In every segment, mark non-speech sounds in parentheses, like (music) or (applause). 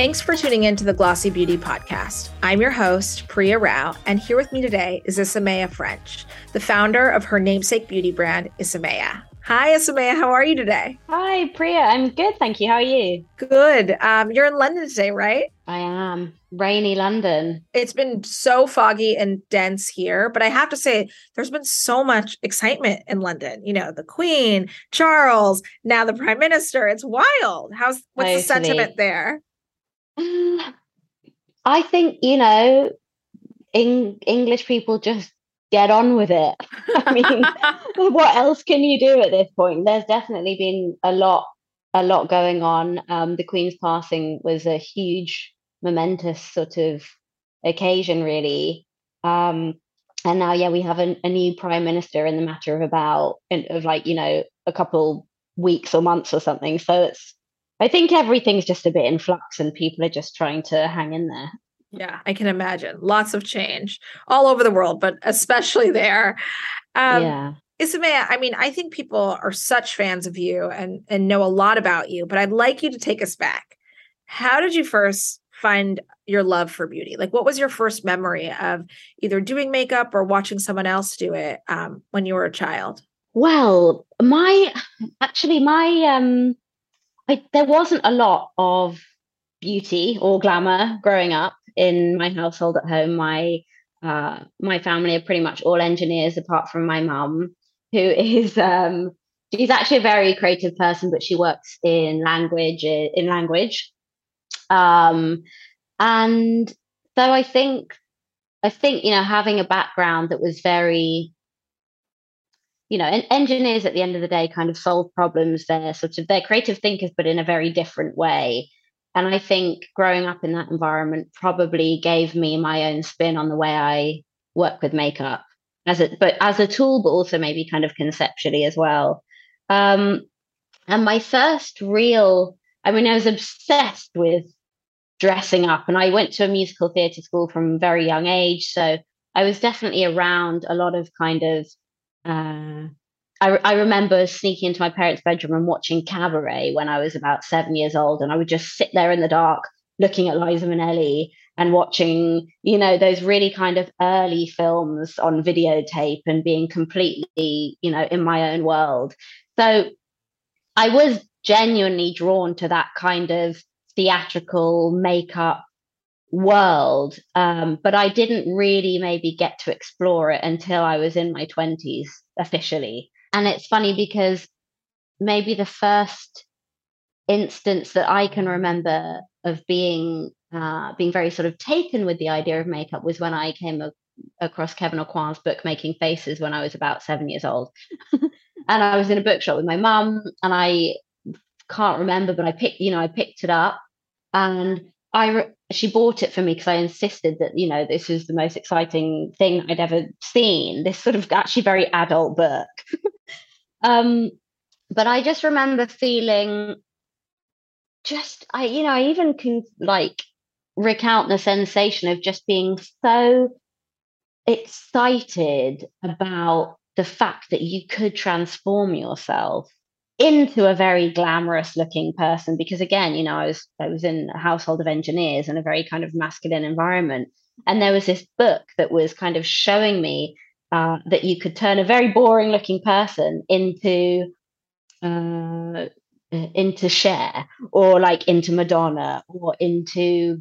Thanks for tuning in to the Glossy Beauty Podcast. I'm your host, Priya Rao, and here with me today is Isamaya Ffrench, the founder of her namesake beauty brand, Isamaya. Hi, Isamaya. How are you today? Hi, Priya. I'm good. Thank you. How are you? Good. Um, you're in London today, right? I am. Rainy London. It's been so foggy and dense here, but I have to say, there's been so much excitement in London. You know, the Queen, Charles, now the Prime Minister. It's wild. How's what's totally. the sentiment there? (sighs) I think, you know, in, English people just get on with it. (laughs) I mean, (laughs) what else can you do at this point? There's definitely been a lot, a lot going on. Um, the Queen's passing was a huge, momentous sort of occasion, really. Um, and now, yeah, we have a, a new prime minister in the matter of about, of like, you know, a couple weeks or months or something. So it's I think everything's just a bit in flux and people are just trying to hang in there. Yeah, I can imagine. Lots of change all over the world, but especially there. Um, yeah. Isamaya, I mean, I think people are such fans of you and, and know a lot about you, but I'd like you to take us back. How did you first find your love for beauty? Like, what was your first memory of either doing makeup or watching someone else do it um, when you were a child? Well, my actually, my um, I, there wasn't a lot of beauty or glamour growing up in my household at home. My uh, my family are pretty much all engineers, apart from my mum, who (laughs) is um, she's actually a very creative person, but she works in language in language. Um, and so I think I think you know having a background that was very you know, and engineers at the end of the day kind of solve problems. They're sort of they're creative thinkers, but in a very different way. And I think growing up in that environment probably gave me my own spin on the way I work with makeup as a but as a tool, but also maybe kind of conceptually as well. Um, and my first real, I mean, I was obsessed with dressing up, and I went to a musical theatre school from a very young age, so I was definitely around a lot of kind of uh, I, I remember sneaking into my parents' bedroom and watching Cabaret when I was about seven years old, and I would just sit there in the dark looking at Liza Minnelli and watching, you know, those really kind of early films on videotape and being completely, you know, in my own world. So I was genuinely drawn to that kind of theatrical makeup world. Um, but I didn't really maybe get to explore it until I was in my 20s officially. And it's funny because maybe the first instance that I can remember of being uh, being very sort of taken with the idea of makeup was when I came a- across Kevyn Aucoin's book Making Faces when I was about seven years old. (laughs) and I was in a bookshop with my mum and I can't remember, but I picked, you know, I picked it up and I re- she bought it for me because I insisted that you know this was the most exciting thing I'd ever seen. This sort of actually very adult book. (laughs) um, but I just remember feeling just I you know I even can like recount the sensation of just being so excited about the fact that you could transform yourself into a very glamorous looking person because again you know i was i was in a household of engineers in a very kind of masculine environment. And there was this book that was kind of showing me uh, that you could turn a very boring looking person into uh, into Cher or like into Madonna or into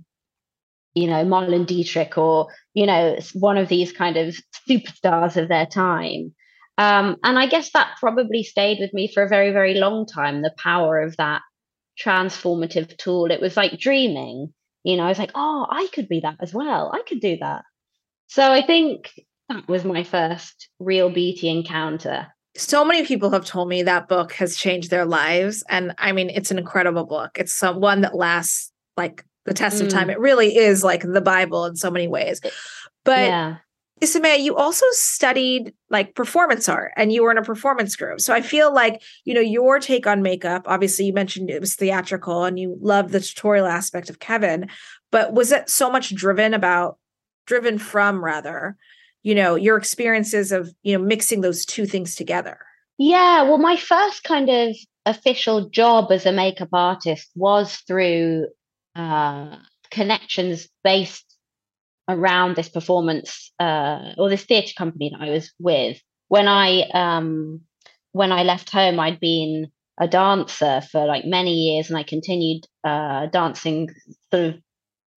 you know Marlene Dietrich or you know one of these kind of superstars of their time um, and I guess that probably stayed with me for a very, very long time the power of that transformative tool. It was like dreaming. You know, I was like, oh, I could be that as well. I could do that. So I think that was my first real beauty encounter. So many people have told me that book has changed their lives. And I mean, it's an incredible book. It's some one that lasts like the test mm. of time. Mm. It really is like the Bible in so many ways. But yeah. Isamaya, you also studied like performance art and you were in a performance group. So I feel like, you know, your take on makeup, obviously you mentioned it was theatrical and you loved the tutorial aspect of Kevyn, but was it so much driven about driven from rather, you know, your experiences of, you know, mixing those two things together? Yeah, well my first kind of official job as a makeup artist was through uh, connections based around this performance uh, or this theatre company that I was with. When I um, when I left home, I'd been a dancer for like many years, and I continued uh, dancing sort of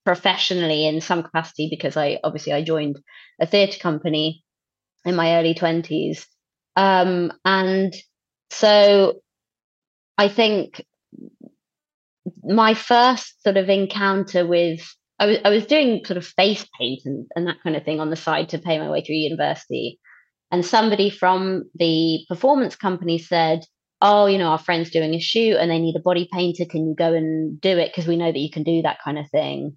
professionally in some capacity because I obviously I joined a theatre company in my early twenties, um, and so I think my first sort of encounter with I was I was doing sort of face paint and, and that kind of thing on the side to pay my way through university. And somebody from the performance company said, Oh, you know, our friend's doing a shoot and they need a body painter. Can you go and do it? Because we know that you can do that kind of thing.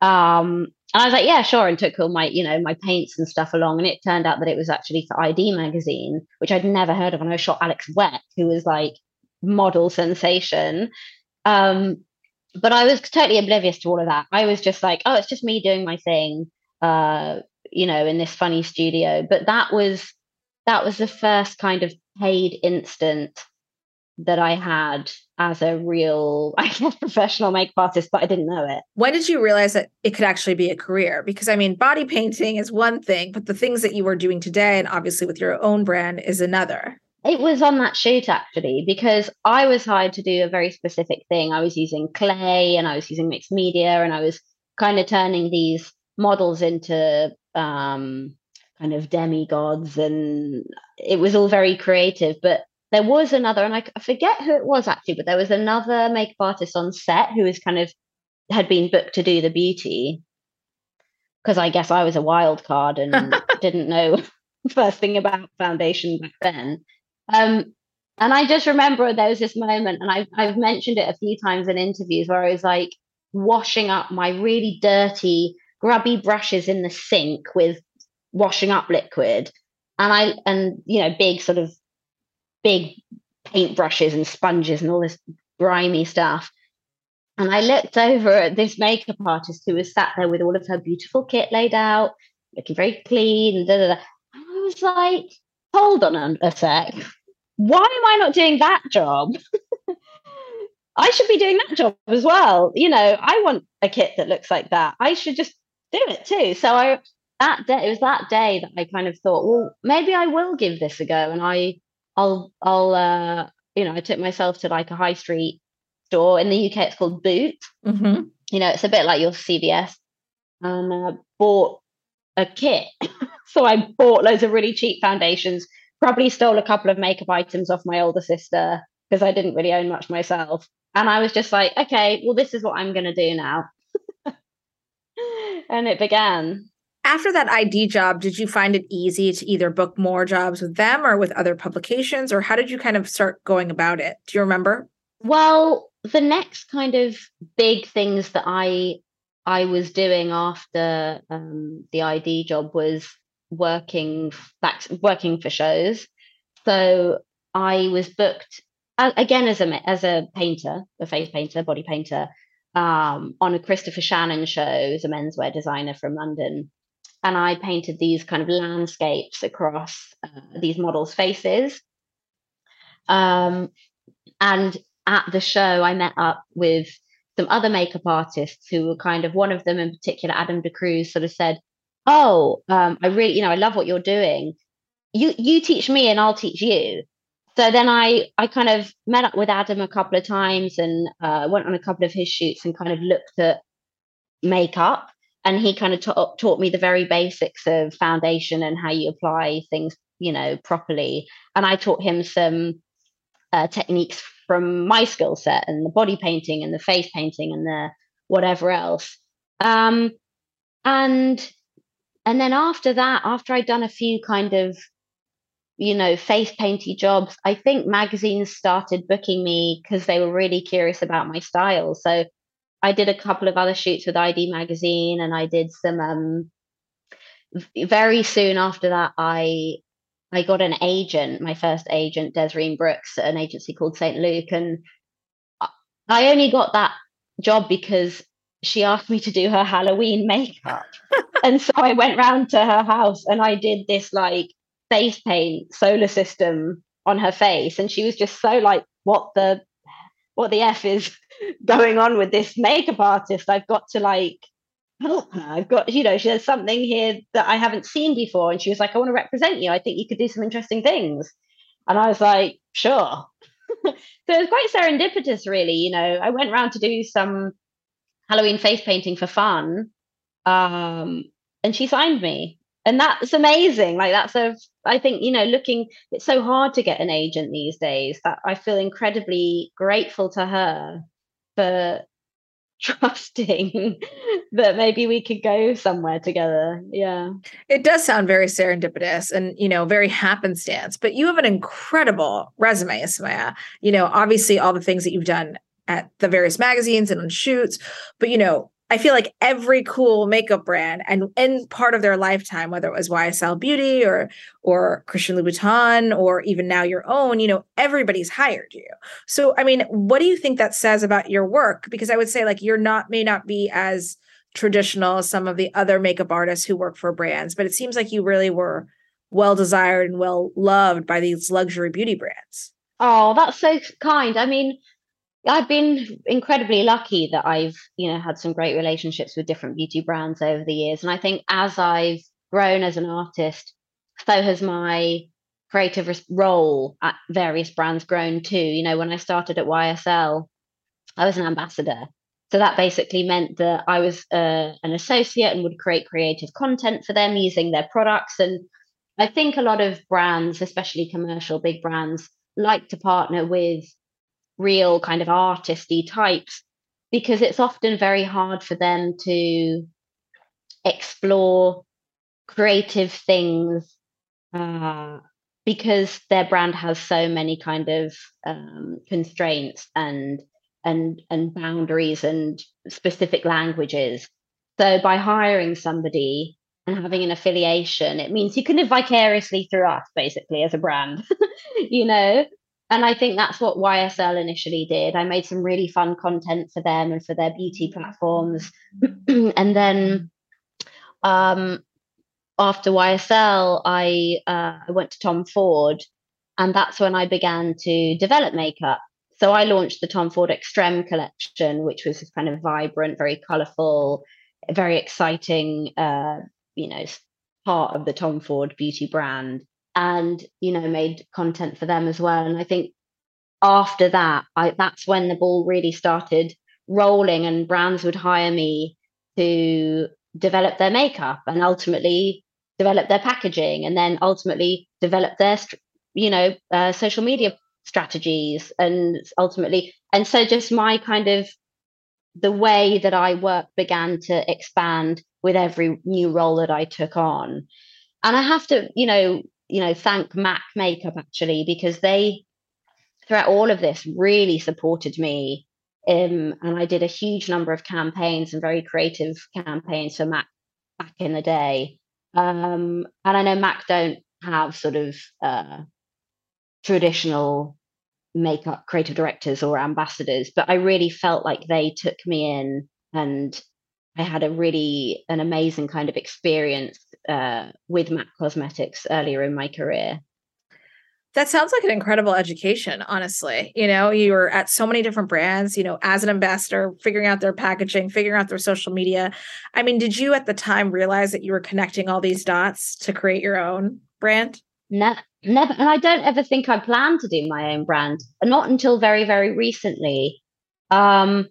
Um, and I was like, yeah, sure, and took all my, you know, my paints and stuff along. And it turned out that it was actually for i-D magazine, which I'd never heard of. And I shot Alek Wek, who was like model sensation. Um, but I was totally oblivious to all of that. I was just like, oh, it's just me doing my thing, uh, you know, in this funny studio. But that was that was the first kind of paid instant that I had as a real, (laughs) I guess, professional makeup artist, but I didn't know it. When did you realize that it could actually be a career? Because I mean, body painting is one thing, but the things that you were doing today, and obviously with your own brand, is another. It was on that shoot actually, because I was hired to do a very specific thing. I was using clay and I was using mixed media and I was kind of turning these models into um, kind of demigods and it was all very creative. But there was another, and I, I forget who it was actually, but there was another makeup artist on set who was kind of had been booked to do the beauty because I guess I was a wild card and (laughs) didn't know (laughs) first thing about foundation back then. Um, and I just remember there was this moment, and I've, I've mentioned it a few times in interviews where I was like washing up my really dirty, grubby brushes in the sink with washing up liquid. And I, and you know, big sort of big paint brushes and sponges and all this grimy stuff. And I looked over at this makeup artist who was sat there with all of her beautiful kit laid out, looking very clean. Da, da, da. and I was like, hold on a, sec. Why am I not doing that job? (laughs) I should be doing that job as well. You know, I want a kit that looks like that. I should just do it too. So I that day it was that day that I kind of thought, well, maybe I will give this a go. And I I'll I'll uh you know, I took myself to like a high street store in the UK. It's called Boot. Mm-hmm. You know, it's a bit like your CVS, and uh, bought a kit. (laughs) so I bought loads of really cheap foundations, probably stole a couple of makeup items off my older sister because I didn't really own much myself. And I was just like, okay, well, this is what I'm going to do now. (laughs) and it began. After that i-D job, did you find it easy to either book more jobs with them or with other publications? Or how did you kind of start going about it? Do you remember? Well, the next kind of big things that I I was doing after um, the i-D job was working back working for shows. So I was booked again as a as a painter, a face painter, body painter, um, on a Christopher Shannon show as a menswear designer from London, and I painted these kind of landscapes across uh, these models' faces. Um, and at the show, I met up with some other makeup artists who were kind of one of them in particular, Adam de Cruz, sort of said, oh, um, I really, you know, I love what you're doing. You you teach me and I'll teach you. So then I I kind of met up with Adam a couple of times and uh, went on a couple of his shoots and kind of looked at makeup. And he kind of ta- taught me the very basics of foundation and how you apply things, you know, properly. And I taught him some uh, techniques from my skill set and the body painting and the face painting and the whatever else. Um, and and then after that, after I'd done a few kind of, you know, face painty jobs, I think magazines started booking me because they were really curious about my style. So I did a couple of other shoots with i-D magazine and I did some um very soon after that I I got an agent, my first agent, Desireen Brooks, at an agency called St. Luke. And I only got that job because she asked me to do her Halloween makeup. (laughs) and so I went round to her house and I did this like face paint solar system on her face. And she was just so like, what the what the f is (laughs) going on with this makeup artist i've got to like her i've got you know she has something here that i haven't seen before and she was like i want to represent you. I think you could do some interesting things. And i was like sure. (laughs) So it was quite serendipitous really you know. I went around to do some halloween face painting for fun um, and she signed me. And that's amazing. Like that's a i think you know looking it's so hard to get an agent these days that i feel incredibly grateful to her for trusting (laughs) that maybe we could go somewhere together yeah it does sound very serendipitous and you know very happenstance but you have an incredible resume Isamaya. you know obviously all the things that you've done at the various magazines and on shoots but you know I feel like every cool makeup brand and in part of their lifetime, whether it was YSL Beauty or or Christian Louboutin or even now your own, you know, everybody's hired you. So I mean, what do you think that says about your work? Because I would say like you're not may not be as traditional as some of the other makeup artists who work for brands, but it seems like you really were well desired and well loved by these luxury beauty brands. Oh, that's so kind. I mean, I've been incredibly lucky that I've, you know, had some great relationships with different beauty brands over the years. And I think as I've grown as an artist, so has my creative role at various brands grown too. You know, when I started at YSL, I was an ambassador. So that basically meant that I was uh, an associate and would create creative content for them using their products. And I think a lot of brands, especially commercial big brands, like to partner with real kind of artisty types because it's often very hard for them to explore creative things uh, because their brand has so many kind of um, constraints and and and boundaries and specific languages. So by hiring somebody and having an affiliation, it means you can live vicariously through us, basically, as a brand. (laughs) you know, and I think that's what YSL initially did. I made some really fun content for them and for their beauty platforms. (clears throat) and then um, after YSL, I uh, I went to Tom Ford, and that's when I began to develop makeup. So I launched the Tom Ford Extreme collection, which was this kind of vibrant, very colorful, very exciting, uh, you know, part of the Tom Ford beauty brand and you know made content for them as well. And i think after that I, that's when the ball really started rolling and brands would hire me to develop their makeup and ultimately develop their packaging and then ultimately develop their you know uh, social media strategies and ultimately and so just my kind of the way that i work began to expand with every new role that i took on. And i have to you know you know, thank MAC Makeup actually, because they, throughout all of this, really supported me. Um, and I did a huge number of campaigns and very creative campaigns for MAC back in the day. Um, and I know MAC don't have sort of uh, traditional makeup creative directors or ambassadors, but I really felt like they took me in and I had a really an amazing kind of experience uh, with MAC Cosmetics earlier in my career. That sounds like an incredible education, honestly. You know, you were at so many different brands, you know, as an ambassador, figuring out their packaging, figuring out their social media. I mean, did you at the time realize that you were connecting all these dots to create your own brand? No, never. And I don't ever think I planned to do my own brand, not until very, very recently. Um,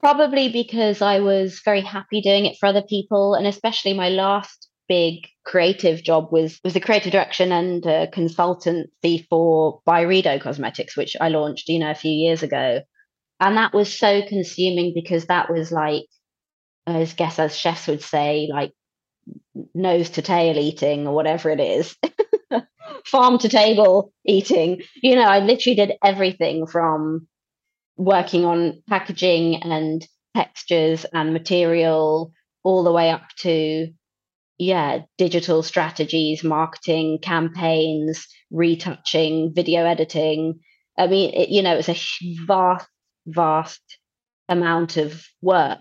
Probably because I was very happy doing it for other people, and especially my last big creative job was was the creative direction and uh, consultancy for Byredo Cosmetics, which I launched, you know, a few years ago, and that was so consuming because that was like, I guess as chefs would say, like nose to tail eating or whatever it is. (laughs) farm to table eating you know i literally did everything from working on packaging and textures and material all the way up to yeah digital strategies marketing campaigns retouching video editing. I mean it, you know it's a vast vast amount of work.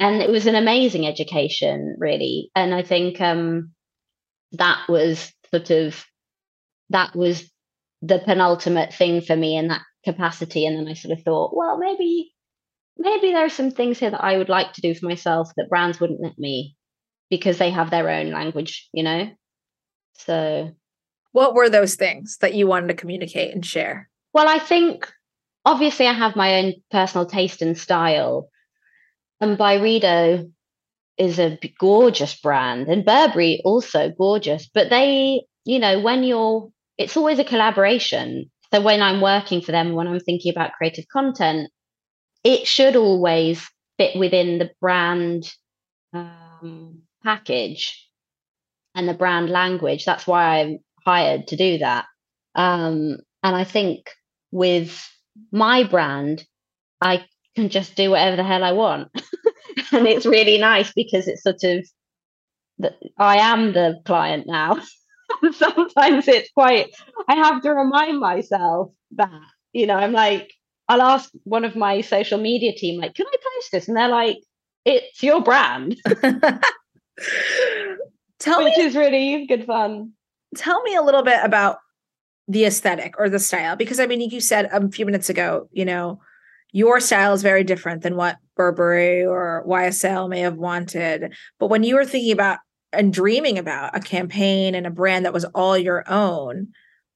And it was an amazing education really. And i think um that was sort of that was the penultimate thing for me and that capacity. And then I sort of thought, well, maybe maybe there are some things here that I would like to do for myself that brands wouldn't let me because they have their own language, you know? So what were those things that you wanted to communicate and share? Well, I think obviously I have my own personal taste and style. And Byredo is a gorgeous brand and Burberry also gorgeous, but they, you know, when you're it's always a collaboration. So when I'm working for them, when I'm thinking about creative content, it should always fit within the brand um, package and the brand language. That's why I'm hired to do that. Um, and I think with my brand, I can just do whatever the hell I want. (laughs) and it's really nice because it's sort of I am the client now. (laughs) (laughs) Sometimes it's quite I have to remind myself that, you know, I'm like, I'll ask one of my social media team, like, can I post this? And they're like, it's your brand. (laughs) tell Which me, is really good fun. Tell me a little bit about the aesthetic or the style, because I mean, you said a few minutes ago, you know, your style is very different than what Burberry or YSL may have wanted. But when you were thinking about and dreaming about a campaign and a brand that was all your own,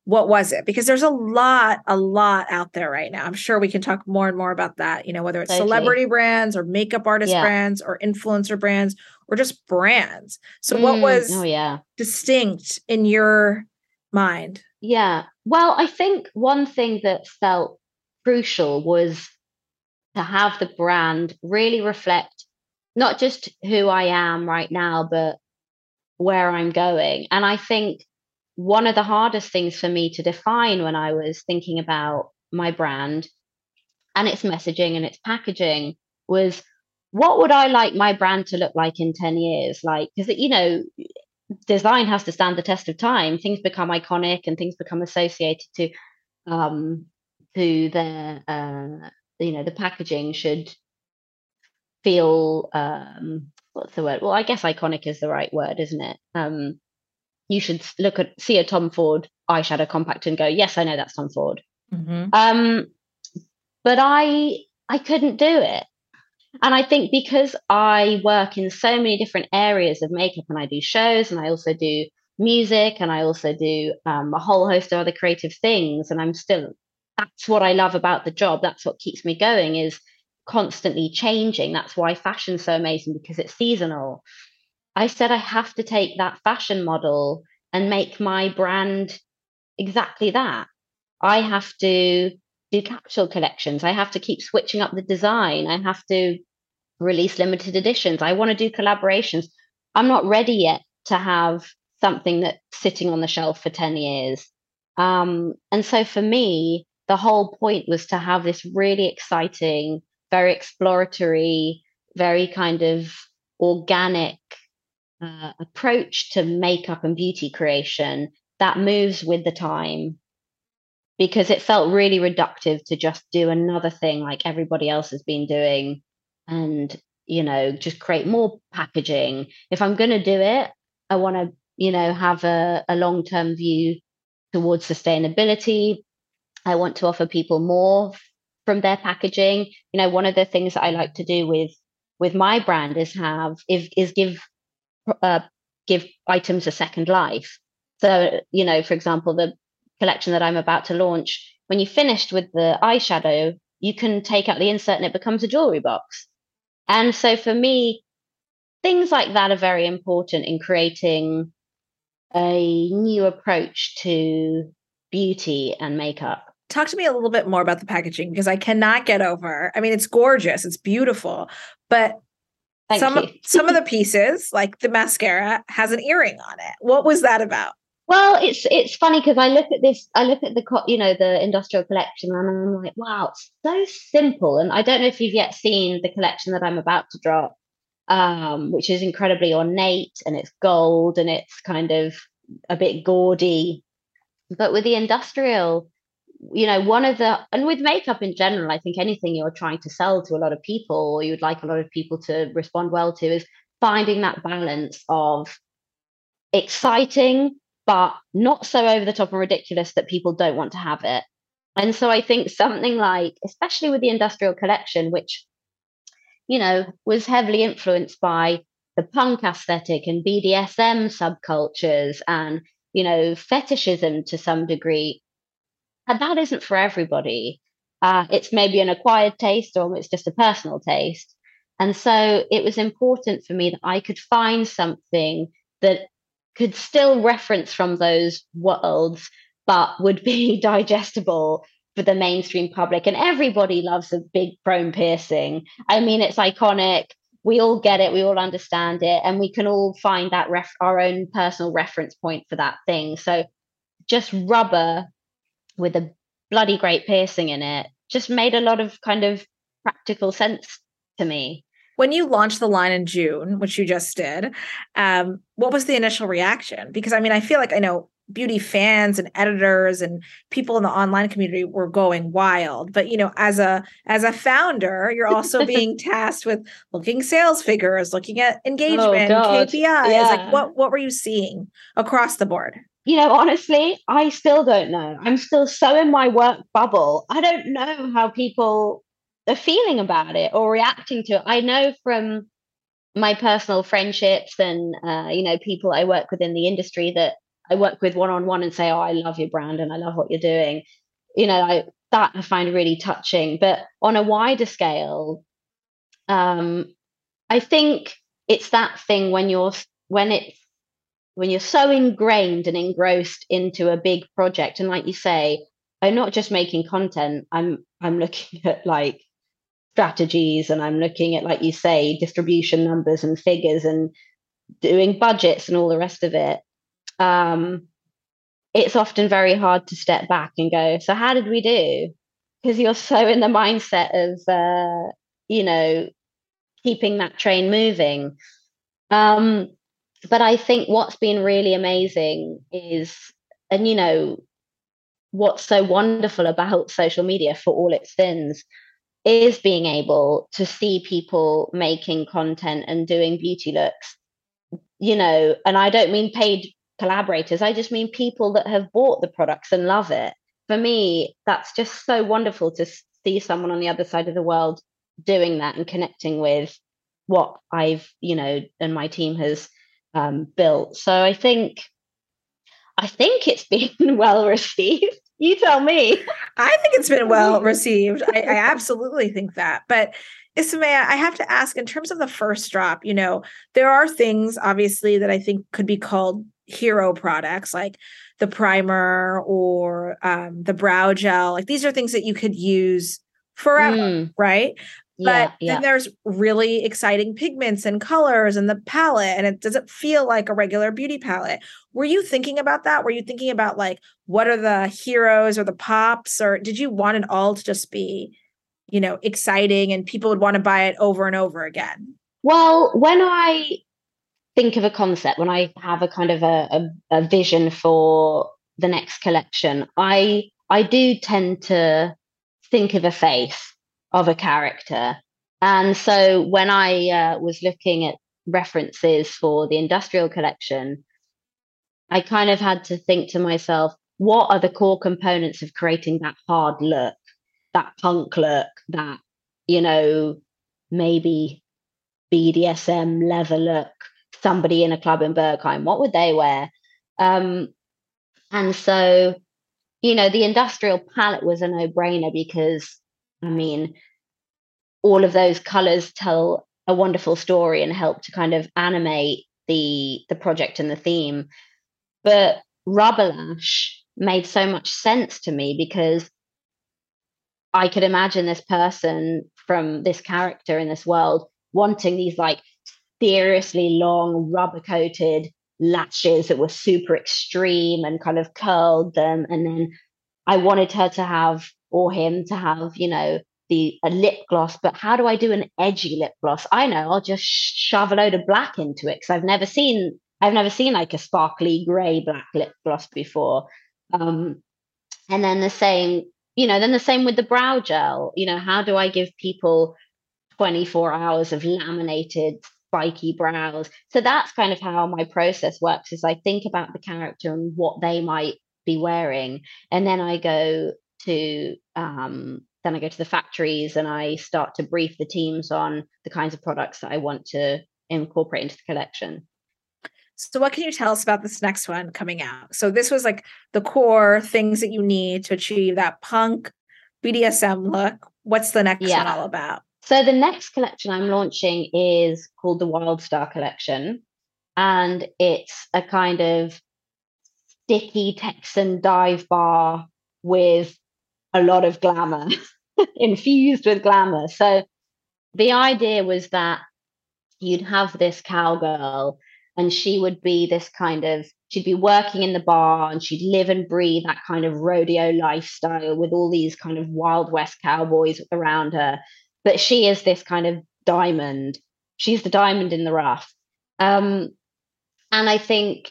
what was it? Because there's a lot, a lot out there right now. I'm sure we can talk more and more about that, you know, whether it's celebrity brands or makeup artist yeah. brands or influencer brands or just brands. So, mm, what was oh, yeah. distinct in your mind? Yeah. Well, I think one thing that felt crucial was to have the brand really reflect not just who I am right now, but where I'm going. And I think one of the hardest things for me to define when I was thinking about my brand and its messaging and its packaging was what would I like my brand to look like in 10 years? Like, because, you know, design has to stand the test of time. Things become iconic and things become associated to, um, to their, uh, you know, the packaging should feel, um, what's the word? Well, I guess iconic is the right word, isn't it? Um, you should look at see a Tom Ford eyeshadow compact and go, yes, I know that's Tom Ford. Mm-hmm. Um, but I I couldn't do it. And I think because I work in so many different areas of makeup and I do shows and I also do music and I also do um, a whole host of other creative things. And I'm still, that's what I love about the job. That's what keeps me going is constantly changing. That's why fashion's so amazing because it's seasonal. I said I have to take that fashion model and make my brand exactly that. I have to do capsule collections. I have to keep switching up the design. I have to release limited editions. I want to do collaborations. I'm not ready yet to have something that's sitting on the shelf for 10 years. Um, and so for me, the whole point was to have this really exciting, very exploratory, very kind of organic uh, approach to makeup and beauty creation that moves with the time. Because it felt really reductive to just do another thing like everybody else has been doing and you know just create more packaging. If i'm going to do it i want to you know have a, a long term view towards sustainability. I want to offer people more from their packaging you know one of the things that i like to do with with my brand is have if is give uh, give items a second life. So, you know, for example, the collection that I'm about to launch, when you finished with the eyeshadow, you can take out the insert and it becomes a jewelry box. And so for me, things like that are very important in creating a new approach to beauty and makeup. Talk to me a little bit more about the packaging because I cannot get over. I mean, it's gorgeous, it's beautiful, but Thank some you. (laughs) some of the pieces, like the mascara, has an earring on it. What was that about? Well, it's it's funny because I look at this, I look at the you know the industrial collection, and I'm like, wow, it's so simple. And I don't know if you've yet seen the collection that I'm about to drop, um, which is incredibly ornate and it's gold and it's kind of a bit gaudy. But with the industrial, you know, one of the, and with makeup in general, I think anything you're trying to sell to a lot of people or you'd like a lot of people to respond well to is finding that balance of exciting, but not so over the top and ridiculous that people don't want to have it. and so I think something like, especially with the industrial collection, which, you know, was heavily influenced by the punk aesthetic and BDSM subcultures and, you know, fetishism to some degree. And that isn't for everybody. Uh, it's maybe an acquired taste or it's just a personal taste. And so it was important for me that I could find something that could still reference from those worlds, but would be (laughs) digestible for the mainstream public. And everybody loves a big chrome piercing. I mean, it's iconic. We all get it. We all understand it. And we can all find that ref- our own personal reference point for that thing. So just rubber with a bloody great piercing in it just made a lot of kind of practical sense to me when you launched the line in June, which you just did, um, what was the initial reaction? Because I mean, I feel like I know beauty fans and editors and people in the online community were going wild but you know as a as a founder you're also (laughs) being tasked with looking sales figures looking at oh, engagement oh, kpis yeah. like what what were you seeing across the board you know honestly i still don't know i'm still so in my work bubble i don't know how people are feeling about it or reacting to it. I know from my personal friendships and uh, you know people I work with in the industry that I work with one on one and say, "Oh, I love your brand and I love what you're doing." You know, I that I find really touching. But on a wider scale, um, I think it's that thing when you're when it's when you're so ingrained and engrossed into a big project, and like you say, I'm not just making content. I'm I'm looking (laughs) at like strategies and I'm looking at, like you say, distribution numbers and figures and doing budgets and all the rest of it, um, it's often very hard to step back and go, so how did we do? Because you're so in the mindset of, uh, you know, keeping that train moving. Um, but I think what's been really amazing is, and you know, what's so wonderful about social media for all its sins is being able to see people making content and doing beauty looks you know and i don't mean paid collaborators i just mean people that have bought the products and love it. For me that's just so wonderful to see someone on the other side of the world doing that and connecting with what i've you know and my team has um, built so i think i think it's (laughs) been well received you tell me. I think it's been well (laughs) received. I, I absolutely think that. But Isamaya, I have to ask in terms of the first drop, you know, there are things obviously that I think could be called hero products like the primer or um, the brow gel. Like these are things that you could use forever, mm. right? But yeah, yeah. then there's really exciting pigments and colors and the palette and it doesn't feel like a regular beauty palette. Were you thinking about that? Were you thinking about like what are the heroes or the pops or did you want it all to just be you know exciting and people would want to buy it over and over again? Well when i think of a concept when i have a kind of a, a, a vision for the next collection i i do tend to think of a face of a character. And so when I uh, was looking at references for the industrial collection, I kind of had to think to myself, what are the core components of creating that hard look, that punk look, that, you know, maybe BDSM leather look, somebody in a club in Berghain, what would they wear? Um, and so, you know, the industrial palette was a no brainer because I mean, all of those colors tell a wonderful story and help to kind of animate the the project and the theme. But Rubberlash made so much sense to me because I could imagine this person from this character in this world wanting these like seriously long rubber coated lashes that were super extreme and kind of curled them and then I wanted her to have or him to have, you know, the a lip gloss, but how do I do an edgy lip gloss? I know I'll just shove a load of black into it because I've never seen I've never seen like a sparkly grey black lip gloss before. Um, and then the same, you know, then the same with the brow gel. You know, how do I give people 24 hours of laminated spiky brows? So that's kind of how my process works is I think about the character and what they might be wearing. And then I go, to um, then I go to the factories and I start to brief the teams on the kinds of products that I want to incorporate into the collection. So, what can you tell us about this next one coming out? So, this was like the core things that you need to achieve that punk BDSM look. What's the next yeah. one all about? So, the next collection I'm launching is called the Wild Star Collection. And it's a kind of sticky Texan dive bar with a lot of glamour, (laughs) infused with glamour. So, the idea was that you'd have this cowgirl and she would be this kind of she'd be working in the bar and she'd live and breathe that kind of rodeo lifestyle with all these kind of wild west cowboys around her. But she is this kind of diamond. She's the diamond in the rough. Um, and i think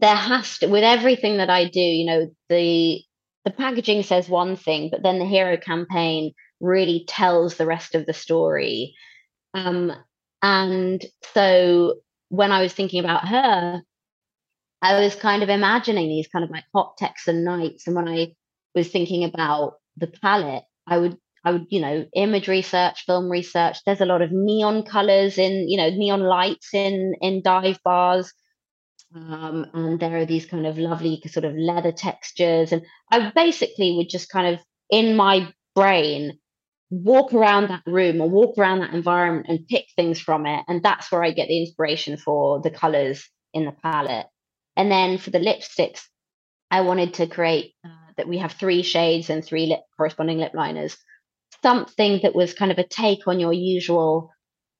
there has to with everything that i do you know the the packaging says one thing but then the hero campaign really tells the rest of the story um, and so when I was thinking about her, I was kind of imagining these kind of like hot Texan nights. And when I was thinking about the palette, I would I would, you know, image research, film research. There's a lot of neon colors in, you know, neon lights in in dive bars. Um, and there are these kind of lovely sort of leather textures. And I basically would just kind of in my brain walk around that room or walk around that environment and pick things from it. And that's where I get the inspiration for the colors in the palette. And then for the lipsticks, I wanted to create uh, that we have three shades and three lip corresponding lip liners. Something that was kind of a take on your usual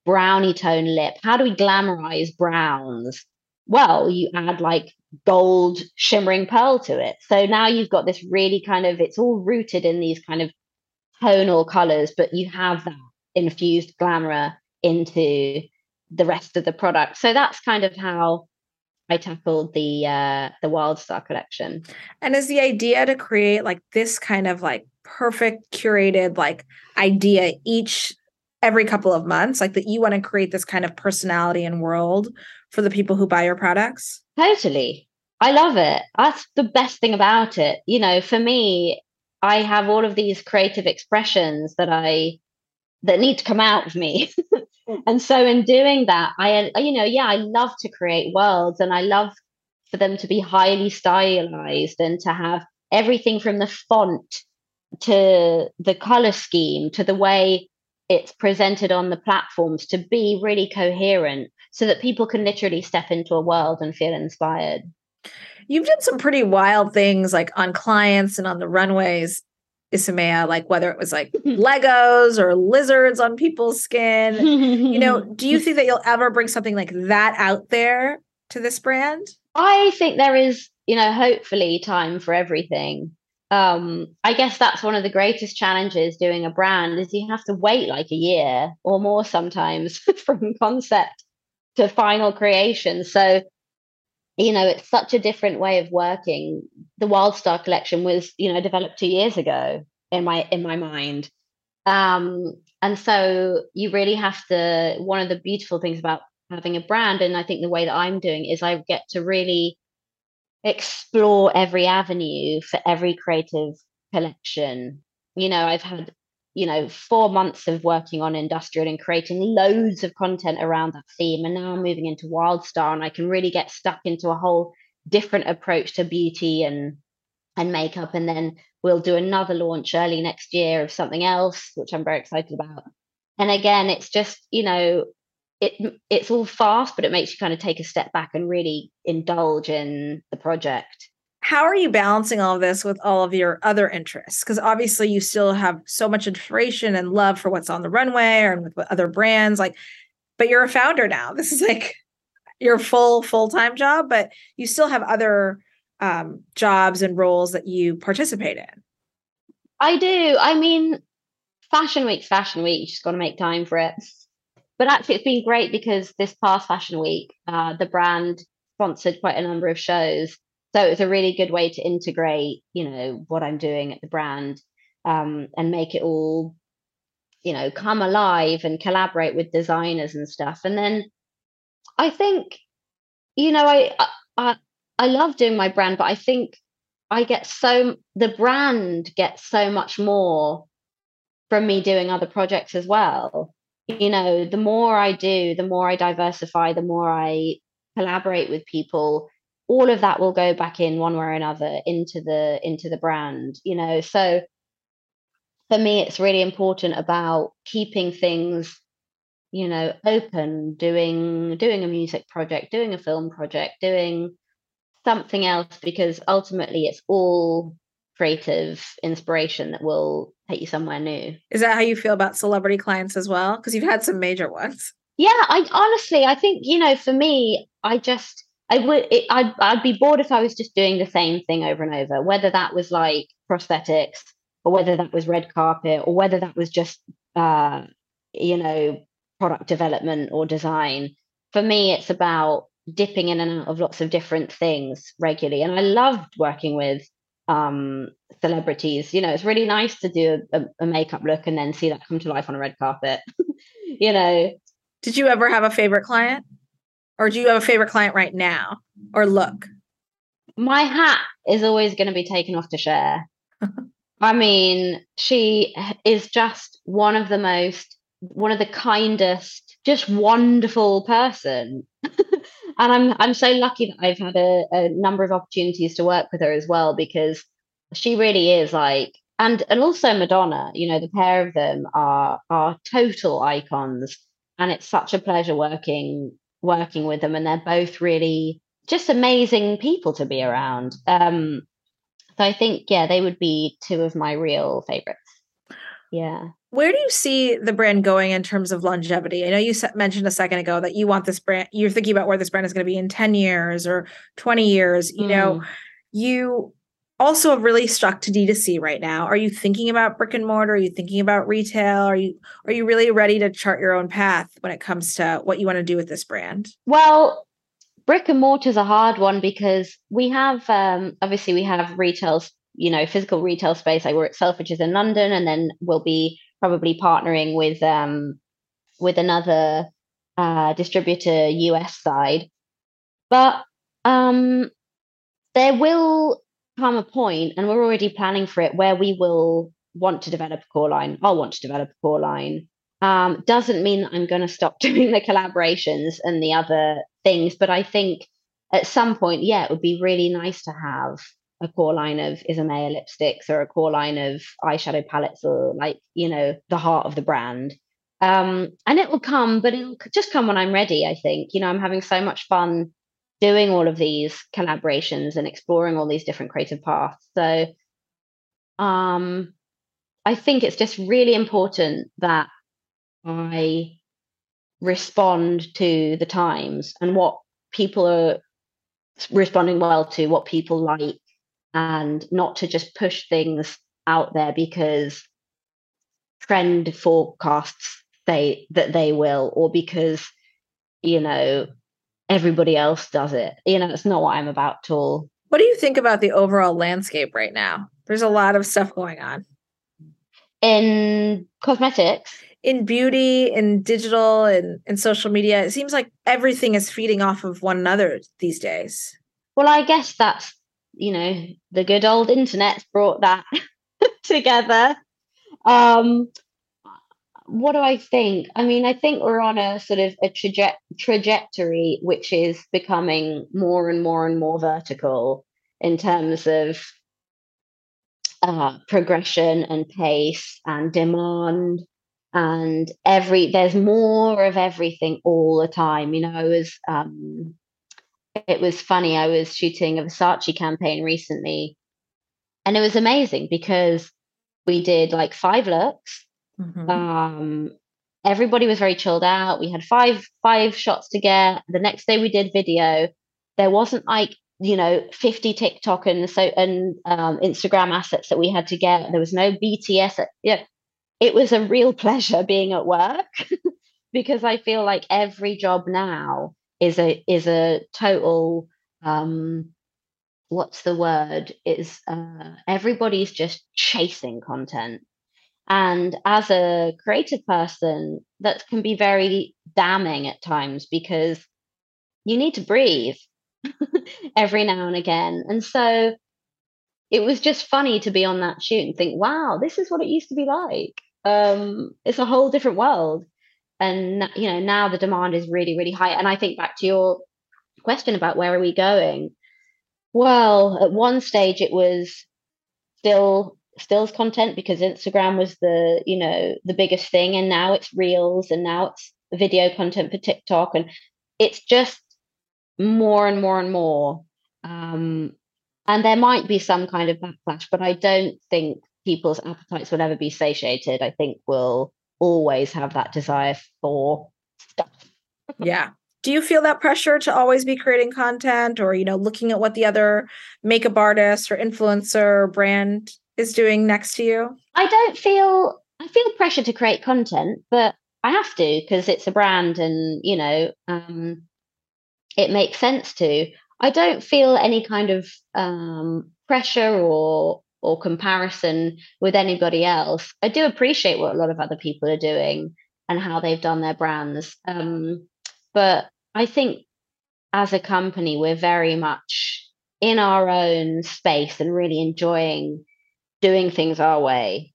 brownie tone lip. How do we glamorize browns? Well, you add like gold shimmering pearl to it. So now you've got this really kind of, it's all rooted in these kind of tonal colors, but you have that infused glamour into the rest of the product. So that's kind of how I tackled the uh the Wild Star collection. And is the idea to create like this kind of like perfect curated like idea each every couple of months like that you want to create this kind of personality and world for the people who buy your products? Totally. I love it. That's the best thing about it. You know, for me, I have all of these creative expressions that I that need to come out of me. (laughs) and so in doing that, I you know, yeah, I love to create worlds and I love for them to be highly stylized and to have everything from the font to the color scheme to the way it's presented on the platforms to be really coherent so that people can literally step into a world and feel inspired. You've done some pretty wild things like on clients and on the runways, Isamaya, like whether it was like (laughs) Legos or lizards on people's skin. you know, (laughs) do you think that you'll ever bring something like that out there to this brand? I think there is, you know, hopefully time for everything. Um, I guess that's one of the greatest challenges doing a brand is you have to wait like a year or more sometimes (laughs) from concept to final creation. So you know it's such a different way of working the wild star collection was you know developed two years ago in my in my mind um and so you really have to one of the beautiful things about having a brand and i think the way that i'm doing is i get to really explore every avenue for every creative collection you know i've had you know, four months of working on industrial and creating loads of content around that theme. And now I'm moving into Wildstar and I can really get stuck into a whole different approach to beauty and and makeup. And then we'll do another launch early next year of something else, which I'm very excited about. And again, it's just, you know, it it's all fast, but it makes you kind of take a step back and really indulge in the project how are you balancing all of this with all of your other interests? Because obviously you still have so much inspiration and love for what's on the runway and with other brands. Like, but you're a founder now. (laughs) This is like your full full time job, but you still have other um, jobs and roles that you participate in. I do. I mean, Fashion Week's Fashion Week. You just got to make time for it. But actually, it's been great because this past Fashion Week, uh, the brand sponsored quite a number of shows so it's a really good way to integrate you know what i'm doing at the brand um, and make it all you know come alive and collaborate with designers and stuff and then i think you know i i i love doing my brand but i think I get so the brand gets so much more from me doing other projects as well. You know, the more I do, the more I diversify, the more I collaborate with people, all of that will go back in one way or another into the into the brand, you know. So for me it's really important about keeping things you know open doing doing a music project doing a film project doing something else because ultimately it's all creative inspiration that will take you somewhere new. Is that how you feel about celebrity clients as well? Because you've had some major ones. Yeah i honestly i think you know for me i just i would it, I'd, I'd be bored if i was just doing the same thing over and over whether that was like prosthetics or whether that was red carpet or whether that was just uh, you know product development or design. For me it's about dipping in and out of lots of different things regularly. And i loved working with um, celebrities. You know it's really nice to do a, a makeup look and then see that come to life on a red carpet. (laughs) You know? Did you ever have a favorite client? Or do you have a favorite client right now? Or look? My hat is always going to be taken off to Cher. (laughs) I mean, she is just one of the most, one of the kindest, just wonderful person. (laughs) and I'm I'm so lucky that I've had a, a number of opportunities to work with her as well because she really is like and and also Madonna, you know, the pair of them are are total icons. And it's such a pleasure working working with them. And they're both really just amazing people to be around. Um, so I think, yeah, they would be two of my real favorites. Yeah. Where do you see the brand going in terms of longevity? I know you mentioned a second ago that you want this brand, you're thinking about where this brand is going to be in 10 years or 20 years. You mm. know, you also have really stuck to D2C right now. Are you thinking about brick and mortar? Are you thinking about retail? Are you are you really ready to chart your own path when it comes to what you want to do with this brand? Well, brick and mortar is a hard one because we have um, obviously we have retail, you know, physical retail space. I work at Selfridges in London, and then we'll be probably partnering with um, with another uh, distributor US side. But um, there will come a point, and we're already planning for it, where we will want to develop a core line. I'll want to develop a core line. Um, doesn't mean I'm going to stop (laughs) doing the collaborations and the other things. But I think at some point, yeah, it would be really nice to have a core line of Isamaya lipsticks or a core line of eyeshadow palettes or like, you know, the heart of the brand. Um, and it will come, but it'll just come when I'm ready, I think. You know, I'm having so much fun doing all of these collaborations and exploring all these different creative paths. So um I think it's just really important that I respond to the times and what people are responding well to, what people like, and not to just push things out there because trend forecasts say that they will, or because, you know, everybody else does it. You know, it's not what I'm about at all. What do you think about the overall landscape right now? There's a lot of stuff going on. In cosmetics? in beauty in digital and, and social media it seems like everything is feeding off of one another these days well i guess that's you know the good old internet's brought that (laughs) together. Um what do i think? I mean i think we're on a sort of a traje- trajectory which is becoming more and more and more vertical in terms of uh, progression and pace and demand. And every there's more of everything all the time you know i was um it was funny i was shooting a versace campaign recently and it was amazing because we did like five looks. Mm-hmm. um everybody was very chilled out. We had five five shots to get. The next day we did video. There wasn't like you know 50 tiktok and so and um, instagram assets that we had to get. There was no bts yeah it was a real (laughs) pleasure being at work (laughs) because I feel like every job now is a is a total um what's the word is uh everybody's just chasing content and as a creative person that can be very damning at times because you need to breathe (laughs) every now and again and so it was just funny to be on that shoot and think, wow, this is what it used to be like. Um, it's a whole different world. And you know, now the demand is really, really high. And I think back to your question about where are we going? Well, at one stage it was still stills content because Instagram was the, you know, the biggest thing. And now it's reels and now it's video content for TikTok. And it's just more and more and more. Um, and there might be some kind of backlash, but I don't think people's appetites will ever be satiated. I think we'll always have that desire for stuff. yeah. Do you feel that pressure to always be creating content or, you know, looking at what the other makeup artist or influencer or brand is doing next to you? I don't feel I feel pressure to create content, but I have to because it's a brand and, you know, um, it makes sense to. I don't feel any kind of um, pressure or or comparison with anybody else. I do appreciate what a lot of other people are doing and how they've done their brands. Um, but I think as a company, we're very much in our own space and really enjoying doing things our way.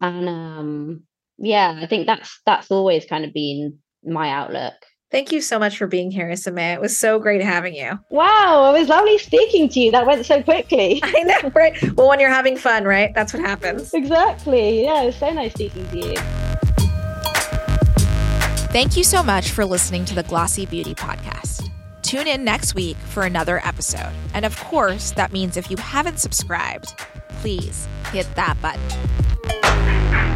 And um, yeah, I think that's that's always kind of been my outlook. Thank you so much for being here, Isame. It was so great having you. Wow, it was lovely speaking to you. That went so quickly. (laughs) I know, right? Well, when you're having fun, right? That's what happens. Exactly. Yeah, it was so nice speaking to you. Thank you so much for listening to the Glossy Beauty Podcast. Tune in next week for another episode. And of course, that means if you haven't subscribed, please hit that button.